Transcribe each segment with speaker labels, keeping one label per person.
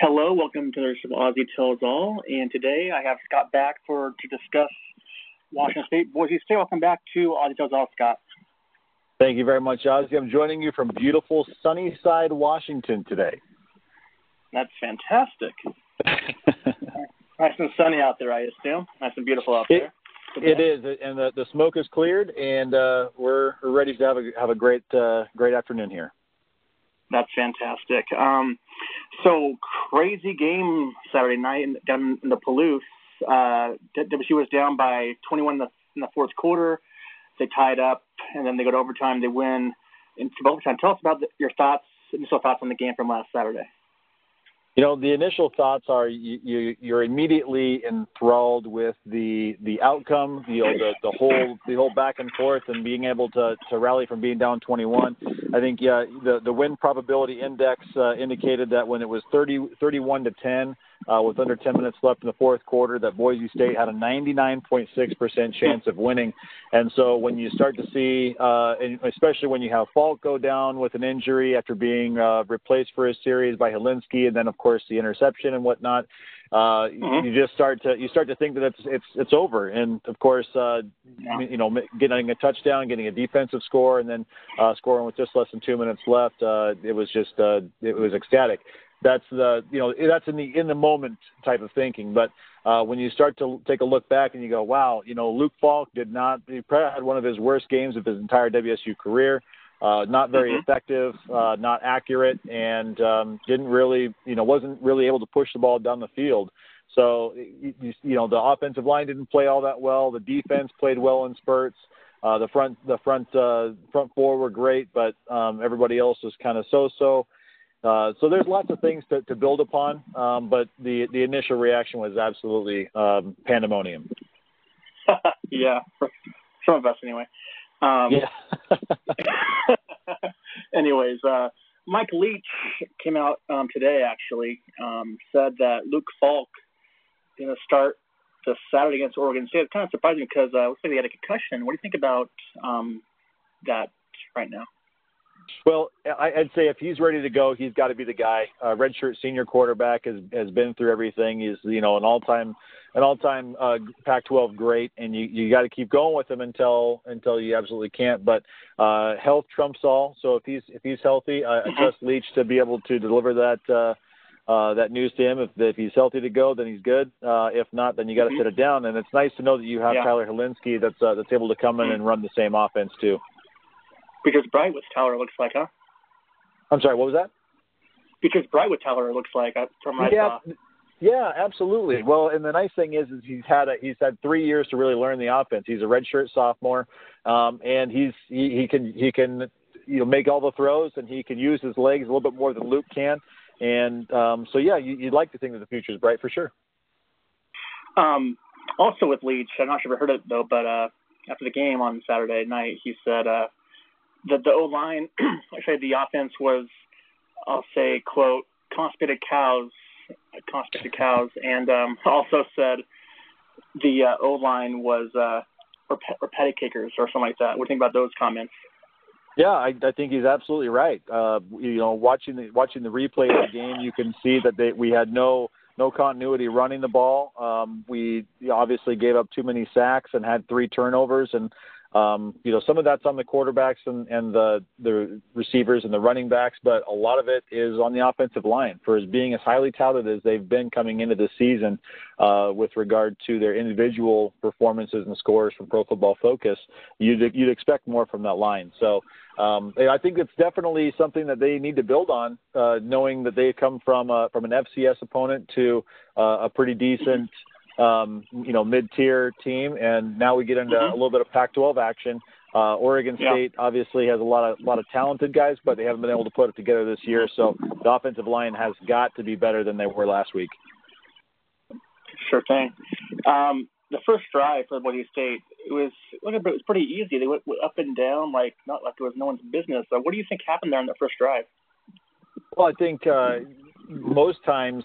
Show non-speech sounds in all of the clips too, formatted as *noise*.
Speaker 1: Hello, welcome to the aussie Tells All, and today I have Scott back for to discuss Washington State, Boise State. Welcome back to Aussie Tells All, Scott.
Speaker 2: Thank you very much, Ozzy. I'm joining you from beautiful Sunnyside, Washington today.
Speaker 1: That's fantastic. *laughs* nice and sunny out there, I assume. Nice and beautiful out there.
Speaker 2: It, it is, and the, the smoke is cleared, and uh, we're, we're ready to have a have a great uh, great afternoon here.
Speaker 1: That's fantastic. Um, so crazy game Saturday night down in the Palouse. Uh, WSU was down by 21 in the, in the fourth quarter. They tied up, and then they go to overtime. They win into overtime. Tell us about the, your thoughts, initial thoughts on the game from last Saturday.
Speaker 2: You know, the initial thoughts are you, you you're immediately enthralled with the the outcome, you know, the the whole the whole back and forth, and being able to to rally from being down 21. I think yeah, the the win probability index uh, indicated that when it was 30 31 to 10 uh, with under 10 minutes left in the fourth quarter that Boise State had a 99.6% chance of winning. And so when you start to see, uh, and especially when you have Falk go down with an injury after being uh, replaced for a series by Hilinski, and then of course the interception and whatnot, uh, mm-hmm. you just start to you start to think that it's it's it's over. And of course, uh, yeah. you know, getting a touchdown, getting a defensive score, and then uh, scoring with just less than two minutes left, uh, it was just uh, it was ecstatic that's the you know that's in the in the moment type of thinking. But uh, when you start to take a look back and you go, wow, you know, Luke Falk did not he had one of his worst games of his entire WSU career. Uh, not very mm-hmm. effective, uh, not accurate, and um, didn't really, you know, wasn't really able to push the ball down the field. So, you, you know, the offensive line didn't play all that well. The defense played well in spurts. Uh, the front, the front, uh, front four were great, but um, everybody else was kind of so-so. Uh, so there's lots of things to, to build upon, um, but the the initial reaction was absolutely um, pandemonium. *laughs*
Speaker 1: yeah, for some of us anyway. Um,
Speaker 2: yeah. *laughs*
Speaker 1: anyways, uh, Mike Leach came out um, today. Actually, um, said that Luke Falk is going to start the Saturday against Oregon State. It's kind of surprising because uh, looks like he had a concussion. What do you think about um, that right now?
Speaker 2: Well, I'd say if he's ready to go, he's got to be the guy. Uh, redshirt senior quarterback has has been through everything. He's you know an all time an all time uh, Pac-12 great, and you you got to keep going with him until until you absolutely can't. But uh, health trumps all. So if he's if he's healthy, I, I trust Leach to be able to deliver that. Uh, uh, that news to him. If, if he's healthy to go, then he's good. Uh, if not, then you got to mm-hmm. sit it down. And it's nice to know that you have yeah. Tyler Hilinski that's uh, that's able to come in mm-hmm. and run the same offense too.
Speaker 1: Because Brightwood Tower looks like, huh?
Speaker 2: I'm sorry, what was that?
Speaker 1: Because Brightwood Tower looks like uh, from my
Speaker 2: yeah, Yeah, absolutely. Well, and the nice thing is, is he's had a, he's had three years to really learn the offense. He's a redshirt sophomore, um, and he's he, he can he can you know make all the throws, and he can use his legs a little bit more than Luke can. And um, so, yeah, you, would like to think that the future is bright for sure.
Speaker 1: Um, also with Leach, I'm not sure if you heard it though, but uh, after the game on Saturday night, he said uh, the the O line, I say the offense was, I'll say, quote, constipated cows, constipated cows, and um, *laughs* also said the uh, O line was uh, or, or patty kickers or something like that. What do you think about those comments?
Speaker 2: Yeah, I, I think he's absolutely right. Uh, you know, watching the watching the replay of the game, you can see that they, we had no no continuity running the ball. Um, we obviously gave up too many sacks and had three turnovers, and um, you know, some of that's on the quarterbacks and, and the, the receivers and the running backs, but a lot of it is on the offensive line for as being as highly touted as they've been coming into the season uh, with regard to their individual performances and scores from Pro Football Focus. You'd, you'd expect more from that line. So um, I think it's definitely something that they need to build on, uh, knowing that they come from a, from an FCS opponent to uh, a pretty decent um, you know, mid-tier team, and now we get into mm-hmm. a little bit of Pac-12 action. Uh, Oregon State yeah. obviously has a lot of lot of talented guys, but they haven't been able to put it together this year. So the offensive line has got to be better than they were last week.
Speaker 1: Sure thing. Um, the first drive for Boise State it was it was pretty easy. They went up and down like not like it was no one's business. So what do you think happened there on the first drive?
Speaker 2: Well, I think uh, most times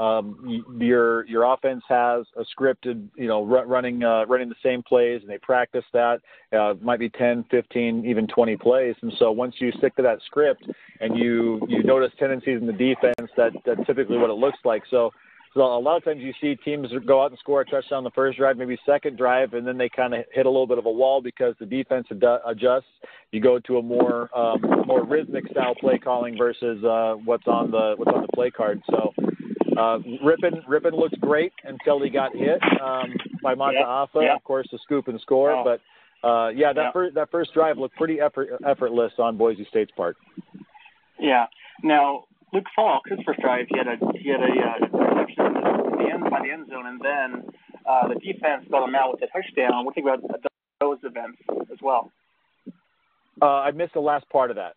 Speaker 2: um, your your offense has a scripted, you know, running uh, running the same plays, and they practice that. Uh, might be 10, 15, even 20 plays. And so once you stick to that script, and you you notice tendencies in the defense, that that's typically what it looks like. So so a lot of times you see teams go out and score a touchdown the first drive, maybe second drive, and then they kind of hit a little bit of a wall because the defense ad- adjusts. You go to a more um, more rhythmic style play calling versus uh, what's on the what's on the play card. So uh, Rypien Rypien looked great until he got hit um, by Mataafa,
Speaker 1: yeah.
Speaker 2: of course, the scoop and score.
Speaker 1: Oh.
Speaker 2: But uh, yeah, that first that first drive looked pretty effort, effortless on Boise State's part.
Speaker 1: Yeah. Now Luke Falk, his first drive, he had a he had a uh, reception in the end by the end zone, and then uh, the defense got him out with a touchdown. What do you think about those events as well?
Speaker 2: Uh, I missed the last part of that.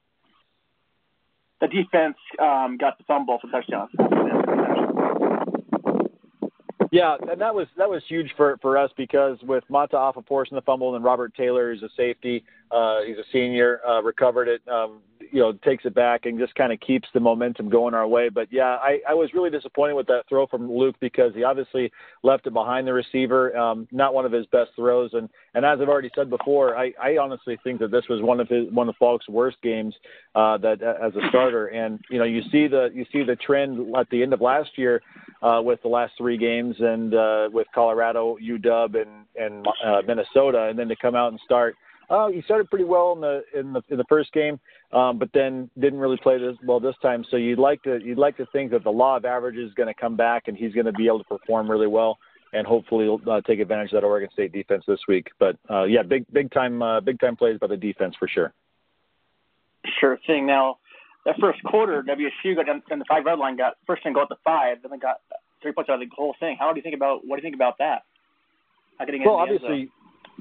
Speaker 1: The defense um, got the fumble for touchdowns.
Speaker 2: Yeah, and that was that was huge for for us because with Mataafa portion of the fumble and Robert Taylor is a safety, uh, he's a senior, uh, recovered it, um, you know, takes it back and just kind of keeps the momentum going our way. But yeah, I, I was really disappointed with that throw from Luke because he obviously left it behind the receiver, um, not one of his best throws. And and as I've already said before, I, I honestly think that this was one of his one of Falk's worst games uh, that as a starter. And you know, you see the you see the trend at the end of last year uh, with the last three games and uh, with Colorado, UW, and and uh, Minnesota, and then to come out and start. Oh, he started pretty well in the in the in the first game, um, but then didn't really play this well this time. So you'd like to you'd like to think that the law of averages is going to come back and he's going to be able to perform really well and hopefully uh, take advantage of that Oregon State defense this week. But uh, yeah, big big time uh, big time plays by the defense for sure.
Speaker 1: Sure thing. Now, that first quarter, WSU got down in the five red line, got first and go at the five, then they got three points out of the whole thing. How do you think about what do you think about that? How getting
Speaker 2: Well, obviously,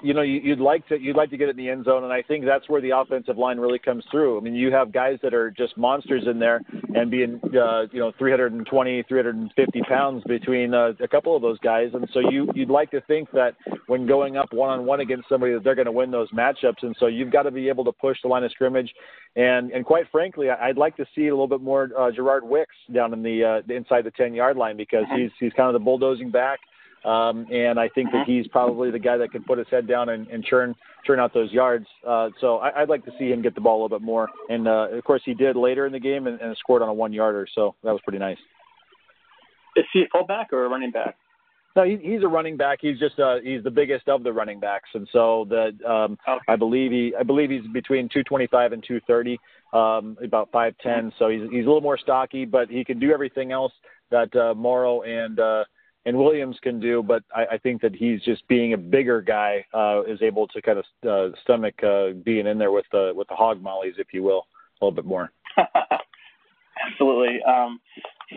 Speaker 2: you know, you, you'd like to you'd like to get it in the end zone, and I think that's where the offensive line really comes through. I mean, you have guys that are just monsters in there, and being uh, you know 320, 350 pounds between uh, a couple of those guys, and so you you'd like to think that when going up one on one against somebody that they're going to win those matchups, and so you've got to be able to push the line of scrimmage, and and quite frankly, I'd like to see a little bit more uh, Gerard Wicks down in the uh, inside the 10 yard line because he's he's kind of the bulldozing back. Um, and I think that he's probably the guy that can put his head down and, and churn churn out those yards. Uh, so I, I'd like to see him get the ball a little bit more. And uh, of course, he did later in the game and, and scored on a one yarder. So that was pretty nice.
Speaker 1: Is he a fullback or a running back?
Speaker 2: No, he, he's a running back. He's just uh, he's the biggest of the running backs, and so the um,
Speaker 1: Okay.
Speaker 2: I believe he I believe he's between 225 and 230, um, about 5'10. So he's he's a little more stocky, but he can do everything else that uh, Morrow and uh, and Williams can do. But I, I think that he's just being a bigger guy uh, is able to kind of uh, stomach uh, being in there with the with the hog mollies, if you will, a little bit more. *laughs*
Speaker 1: Absolutely. Um,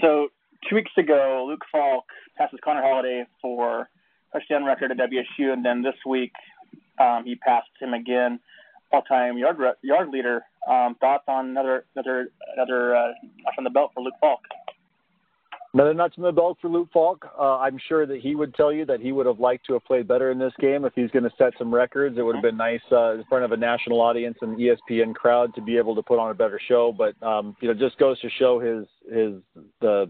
Speaker 1: so two weeks ago, Luke Falk passes Connor Halliday for touchdown record at WSU, and then this week um, he passed him again, all-time yard yard leader. Um, thoughts on another another another uh, notch on the belt for Luke Falk?
Speaker 2: Another nuts in the belt for Luke Falk. Uh, I'm sure that he would tell you that he would have liked to have played better in this game. If he's going to set some records, it would have been nice uh, in front of a national audience and ESPN crowd to be able to put on a better show. But um, you know, just goes to show his his the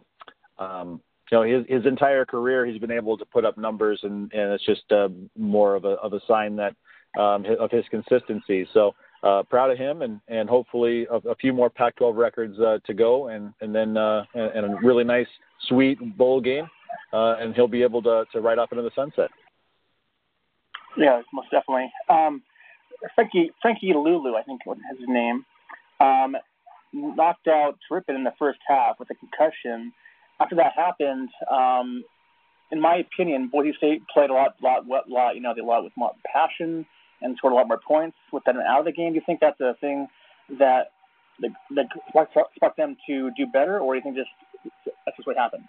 Speaker 2: um, you know his his entire career he's been able to put up numbers, and and it's just uh, more of a of a sign that um, of his consistency. So uh, proud of him, and and hopefully a, a few more Pac-12 records uh, to go, and and then uh, and, and a really nice, sweet bowl game, uh, and he'll be able to to ride off into the sunset.
Speaker 1: Yeah, most definitely. Um, Frankie Frankie Luvu, I think was his name, um, knocked out Rypien in the first half with a concussion. After that happened, um, in my opinion, Boise State played a lot, lot, lot, lot. You know, they lot with more passion and scored a lot more points with them out of the game. Do you think that's a thing that that, sparked them to do better, or do you think just that's just what happened?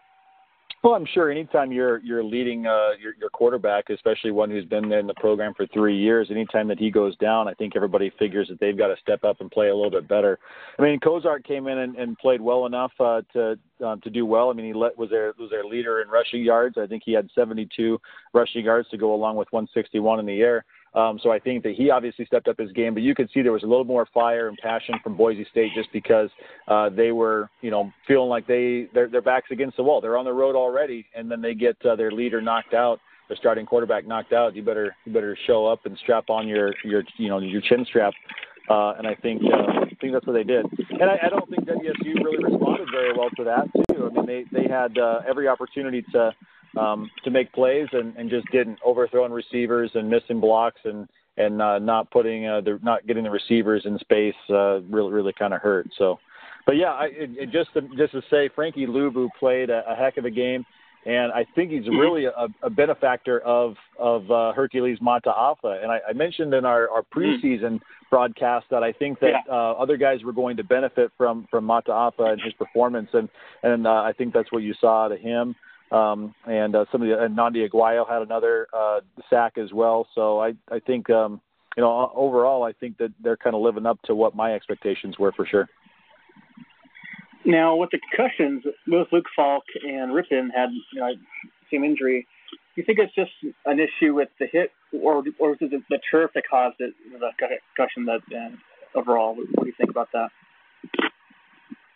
Speaker 2: Well, I'm sure anytime you're you're leading uh, your your quarterback, especially one who's been there in the program for three years, anytime that he goes down, I think everybody figures that they've got to step up and play a little bit better. I mean, Cozart came in and, and played well enough uh, to um, to do well. I mean, he let, was their was their leader in rushing yards. I think he had 72 rushing yards to go along with 161 in the air. Um, so I think that he obviously stepped up his game, but you could see there was a little more fire and passion from Boise State just because uh, they were, you know, feeling like they their, their backs against the wall. They're on the road already, and then they get uh, their leader knocked out, their starting quarterback knocked out. You better you better show up and strap on your your you know your chin strap. Uh, and I think uh, I think that's what they did. And I, I don't think WSU really responded very well to that too. I mean, they they had uh, every opportunity to um, to make plays and, and just didn't overthrowing receivers and missing blocks and and uh, not putting uh, the not getting the receivers in space uh, really really kind of hurt. So, but yeah, I, it, it just to, just to say, Frankie Luvu played a, a heck of a game, and I think he's really a, a benefactor of of uh, Hercules Mataafa. And I, I mentioned in our, our preseason broadcast that I think that yeah. uh, other guys were going to benefit from from Mataafa and his performance, and and uh, I think that's what you saw out of him. Um, and uh, some of the and Nnamdi Oguayo had another uh, sack as well. So I I think um, you know overall I think that they're kind of living up to what my expectations were for sure.
Speaker 1: Now with the concussions, both Luke Falk and Rypien had you know same injury. Do you think it's just an issue with the hit, or or is it the turf that caused it, the concussion that uh, overall? What do you think about that?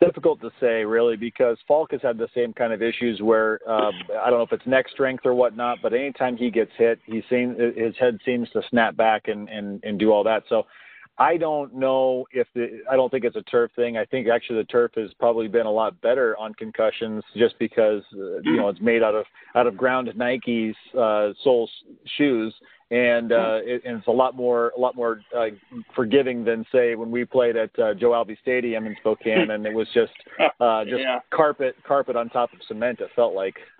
Speaker 2: Difficult to say really because Falk has had the same kind of issues where um, I don't know if it's neck strength or whatnot, but anytime he gets hit, he seems his head seems to snap back and and and do all that. So I don't know if the I don't think it's a turf thing. I think actually the turf has probably been a lot better on concussions just because uh, you know it's made out of out of ground Nike's uh, sole shoes and uh, it, and it's a lot more a lot more uh, forgiving than say when we played at uh, Joe Albi Stadium in Spokane, and it was just *laughs* uh, just yeah. carpet carpet on top of cement. It felt like. *laughs*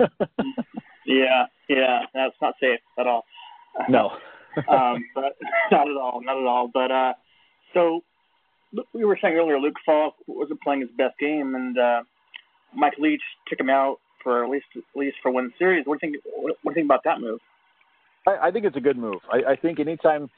Speaker 1: yeah, yeah, that's not safe at all. *laughs*
Speaker 2: No.
Speaker 1: um, but not at all, not at all. But uh, so we were saying earlier, Luke Falk wasn't playing his best game, and uh, Mike Leach took him out for at least at least for one series. What do you think? What do you think about that move?
Speaker 2: I, I think it's a good move. I, I think anytime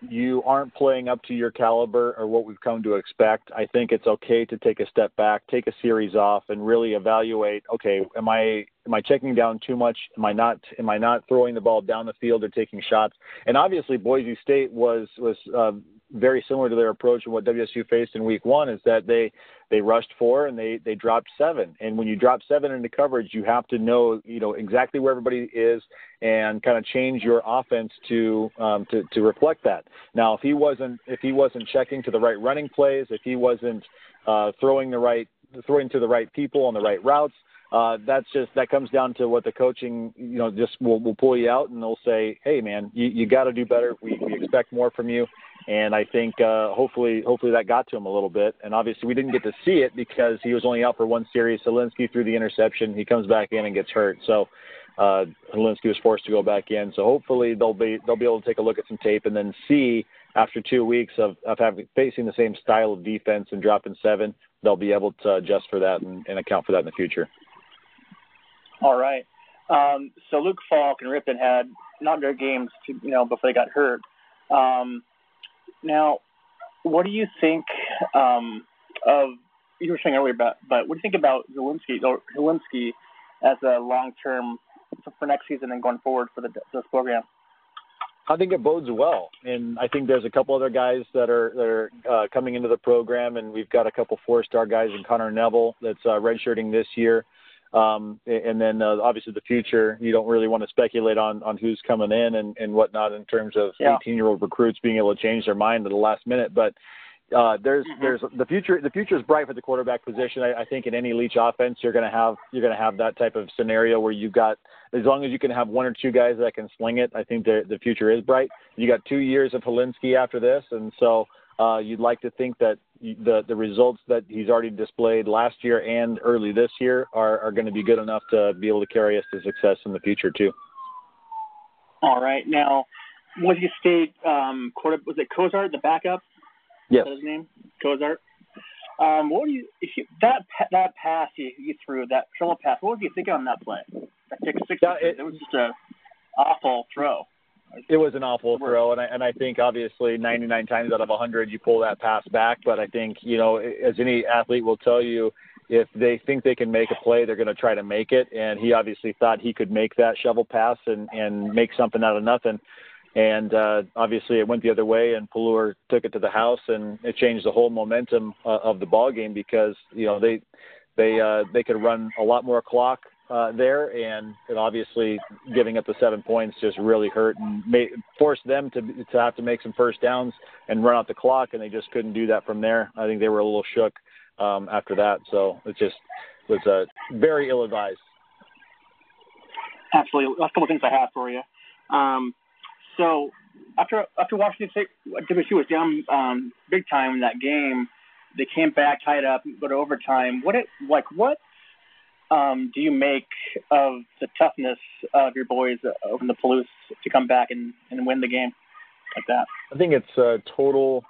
Speaker 2: you aren't playing up to your caliber or what we've come to expect, I think it's okay to take a step back, take a series off, and really evaluate. Okay, am I am I checking down too much? Am I not am I not throwing the ball down the field or taking shots? And obviously, Boise State was was uh, very similar to their approach and what WSU faced in Week One is that they they rushed four and they they dropped seven. And when you drop seven into coverage, you have to know you know exactly where everybody is and kind of change your offense to um, to to reflect that. Now, if he wasn't if he wasn't checking to the right running plays, if he wasn't uh, throwing the right throwing to the right people on the right routes, uh, that's just that comes down to what the coaching, you know, just will will pull you out and they'll say, hey man, you you got to do better. We we expect more from you. And I think uh, hopefully hopefully that got to him a little bit. And obviously we didn't get to see it because he was only out for one series. Hilinski threw the interception. He comes back in and gets hurt. So uh, was forced to go back in. So hopefully they'll be they'll be able to take a look at some tape and then see after two weeks of, of having facing the same style of defense and dropping seven, they'll be able to adjust for that and, and account for that in the future.
Speaker 1: All right. Um, so Luke Falk and Rypien had not their games, to, you know, before they got hurt. Um, now, what do you think um, of? You were saying earlier about, but what do you think about Hilinski or Hilinski as a long term for next season and going forward for the, this program?
Speaker 2: I think it bodes well, and I think there's a couple other guys that are that are uh, coming into the program, and we've got a couple four star guys in Connor Neville that's uh, redshirting this year. Um, and then uh, obviously the future, you don't really want to speculate on, on who's coming in and, and whatnot in terms of 18 yeah. year old recruits being able to change their mind at the last minute. But uh, there's mm-hmm. there's the future the future is bright for the quarterback position. I, I think in any Leach offense you're going to have you're going to have that type of scenario where you've got as long as you can have one or two guys that can sling it. I think the the future is bright. You got two years of Hilinski after this, and so uh, you'd like to think that the the results that he's already displayed last year and early this year are, are going to be good enough to be able to carry us to success in the future too.
Speaker 1: All right. Now, Boise State um, quarter was it Cozart, the backup?
Speaker 2: Yes.
Speaker 1: his name? Cozart. Um, what do you if you that that pass you, you threw that shovel pass? What was you thinking on that play? That kick six. Yeah, it, it was just a awful throw.
Speaker 2: It was an awful throw, and I and I think obviously 99 times out of 100 you pull that pass back. But I think you know, as any athlete will tell you, if they think they can make a play, they're going to try to make it. And he obviously thought he could make that shovel pass and and make something out of nothing. and uh, obviously it went the other way, and Pelluer took it to the house, and it changed the whole momentum uh, of the ball game because you know they they uh, they could run a lot more clock uh, there, and, and obviously giving up the seven points just really hurt and made, forced them to to have to make some first downs and run out the clock, and they just couldn't do that from there. I think they were a little shook um, after that, so it just was uh, very ill advised.
Speaker 1: Absolutely. Last couple of things I have for you. Um, so after after Washington State, WSU was down um, big time in that game. They came back, tied up, go to overtime. What it like? What um, do you make of the toughness of your boys over the Palouse to come back and, and win the game like that?
Speaker 2: I think it's a total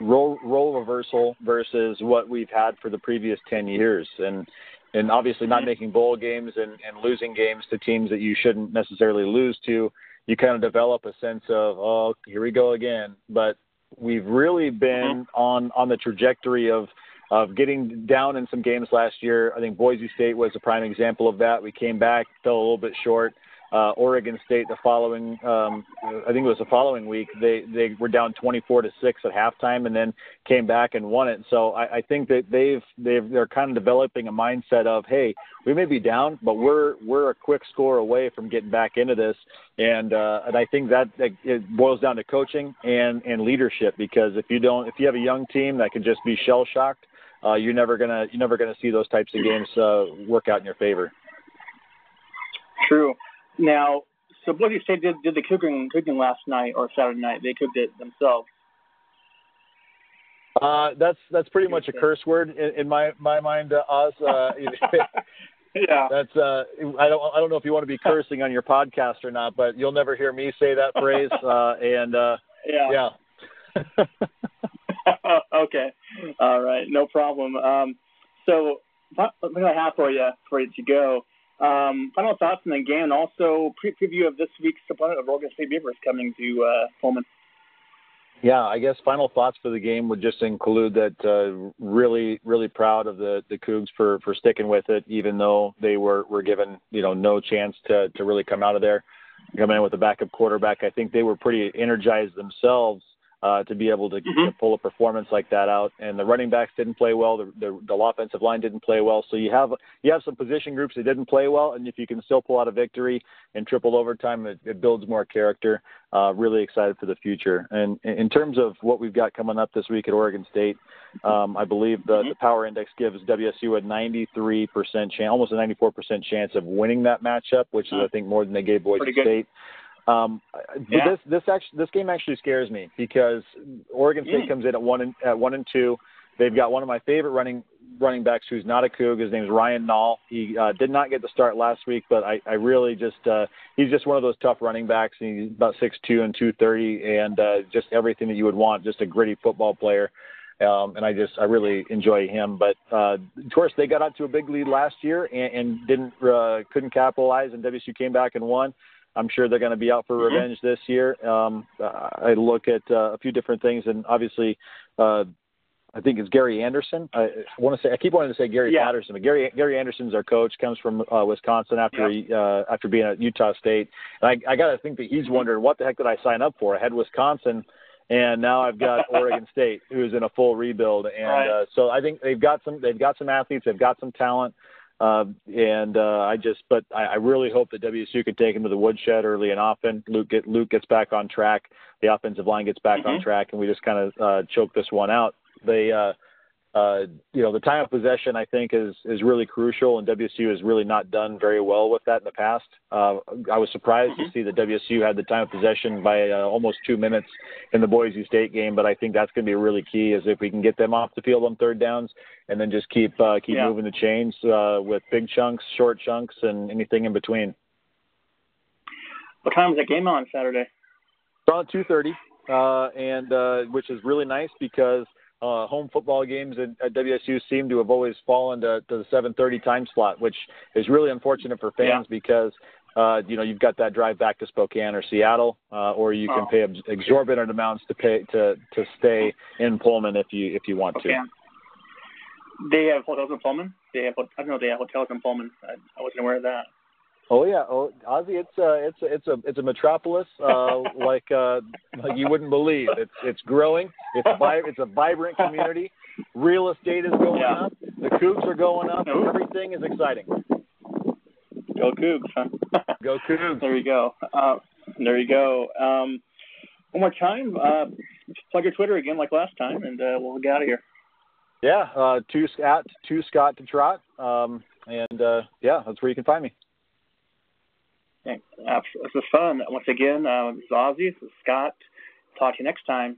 Speaker 2: role role reversal versus what we've had for the previous ten years, and and obviously not mm-hmm. making bowl games and, and losing games to teams that you shouldn't necessarily lose to. You kind of develop a sense of oh here we go again, but we've really been mm-hmm. on on the trajectory of of getting down in some games last year. I think Boise State was a prime example of that. We came back, fell a little bit short. Uh, Oregon State the following, um, I think it was the following week. They they were down 24 to six at halftime, and then came back and won it. So I, I think that they've they've they're kind of developing a mindset of, hey, we may be down, but we're we're a quick score away from getting back into this. And uh, and I think that, that it boils down to coaching and and leadership because if you don't, if you have a young team that can just be shell shocked uh, you're never gonna you're never gonna see those types of games uh, work out in your favor.
Speaker 1: True. Now, so Boise State did, did the cooking cooking last night or Saturday night. They cooked it themselves.
Speaker 2: Uh, that's that's pretty much a curse word in, in my my mind, uh, Oz. Uh, *laughs* *laughs*
Speaker 1: yeah.
Speaker 2: That's uh, I don't I don't know if you want to be cursing on your podcast or not, but you'll never hear me say that phrase. *laughs* Uh, and uh,
Speaker 1: yeah.
Speaker 2: yeah. *laughs*
Speaker 1: okay. All right. No problem. Um, so, what I have for you for you to go. Um, final thoughts on the game, and also pre- preview of this week's opponent of Oregon State Beavers coming to uh, Pullman.
Speaker 2: Yeah, I guess final thoughts for the game would just include that uh, really, really proud of the the Cougs for for sticking with it, even though they were were given you know no chance to to really come out of there. Coming in with a backup quarterback, I think they were pretty energized themselves uh, to be able to, mm-hmm. to, pull a performance like that out. And the running backs didn't play well. The, the, the offensive line didn't play well. So you have you have some position groups that didn't play well. And if you can still pull out a victory in triple overtime, it, it builds more character. Uh, really excited for the future. And in terms of what we've got coming up this week at Oregon State, um, I believe the, mm-hmm. the power index gives WSU a 93% chance, almost a 94% chance of winning that matchup, which is I think more than they gave Boise State. Um, yeah. This this actually this game actually scares me because Oregon State mm. comes in at one and at one and two. They've got one of my favorite running running backs who's not a Coug. His name is Ryan Nall. He uh, did not get the start last week, but I, I really just uh, he's just one of those tough running backs. He's about six two and two thirty, and uh, just everything that you would want. Just a gritty football player. Um, and I just I really enjoy him. But uh, of course, they got out to a big lead last year and, and didn't uh, couldn't capitalize, and WSU came back and won. I'm sure they're going to be out for mm-hmm. revenge this year. Um, I look at uh, a few different things, and obviously, uh, I think it's Gary Andersen. I want to say I keep wanting to say Gary yeah. Patterson, but Gary Gary Andersen's our coach. Comes from uh, Wisconsin after yeah. he, uh, after being at Utah State. And I, I got to think that he's mm-hmm. wondering what the heck did I sign up for? I had Wisconsin and now I've got *laughs* Oregon State, who's in a full rebuild, and
Speaker 1: right.
Speaker 2: uh, so I think they've got some they've got some athletes, they've got some talent. Uh, and uh, I just, but I, I really hope that WSU can take him to the woodshed early and often. Luke get Luke gets back on track. The offensive line gets back mm-hmm. on track, and we just kind of uh, choke this one out. They, uh, uh, you know, the time of possession I think is is really crucial, and WSU has really not done very well with that in the past. Uh, I was surprised mm-hmm. to see that WSU had the time of possession by uh, almost two minutes in the Boise State game, but I think that's going to be really key. Is if we can get them off the field on third downs, and then just keep uh, keep yeah. moving the chains uh, with big chunks, short chunks, and anything in between.
Speaker 1: What time is that game on Saturday?
Speaker 2: It's on two thirty, uh, and uh, which is really nice because uh, home football games at, at WSU seem to have always fallen to, to the 7:30 time slot, which is really unfortunate for fans yeah. because uh, you know you've got that drive back to Spokane or Seattle, uh, or you can oh. pay exorbitant amounts to pay to to stay in Pullman if you if you want
Speaker 1: okay. to. They have hotels in Pullman. They have I don't know they have hotels in Pullman. I, I wasn't aware of that.
Speaker 2: Oh yeah, oh Ozzy, it's a it's a it's a it's a metropolis uh, *laughs* like uh, like you wouldn't believe. It's it's growing. It's vi- it's a vibrant community. Real estate is going yeah. up. The Cougs are going up. Ooh. Everything is exciting.
Speaker 3: Go Cougs, huh? *laughs*
Speaker 2: go Cougs.
Speaker 3: There you go. Uh, there you go. Um, one more time. Uh, plug your Twitter again, like last time, and uh, we'll get out of here.
Speaker 2: Yeah, uh, two at two Scott to trot, um, and uh, yeah, that's where you can find me.
Speaker 1: This was fun. Once again, uh, this is Ozzy. This is Scott. Talk to you next time.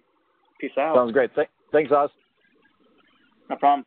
Speaker 1: Peace out.
Speaker 2: Sounds great. Th- thanks, Oz.
Speaker 1: No problem.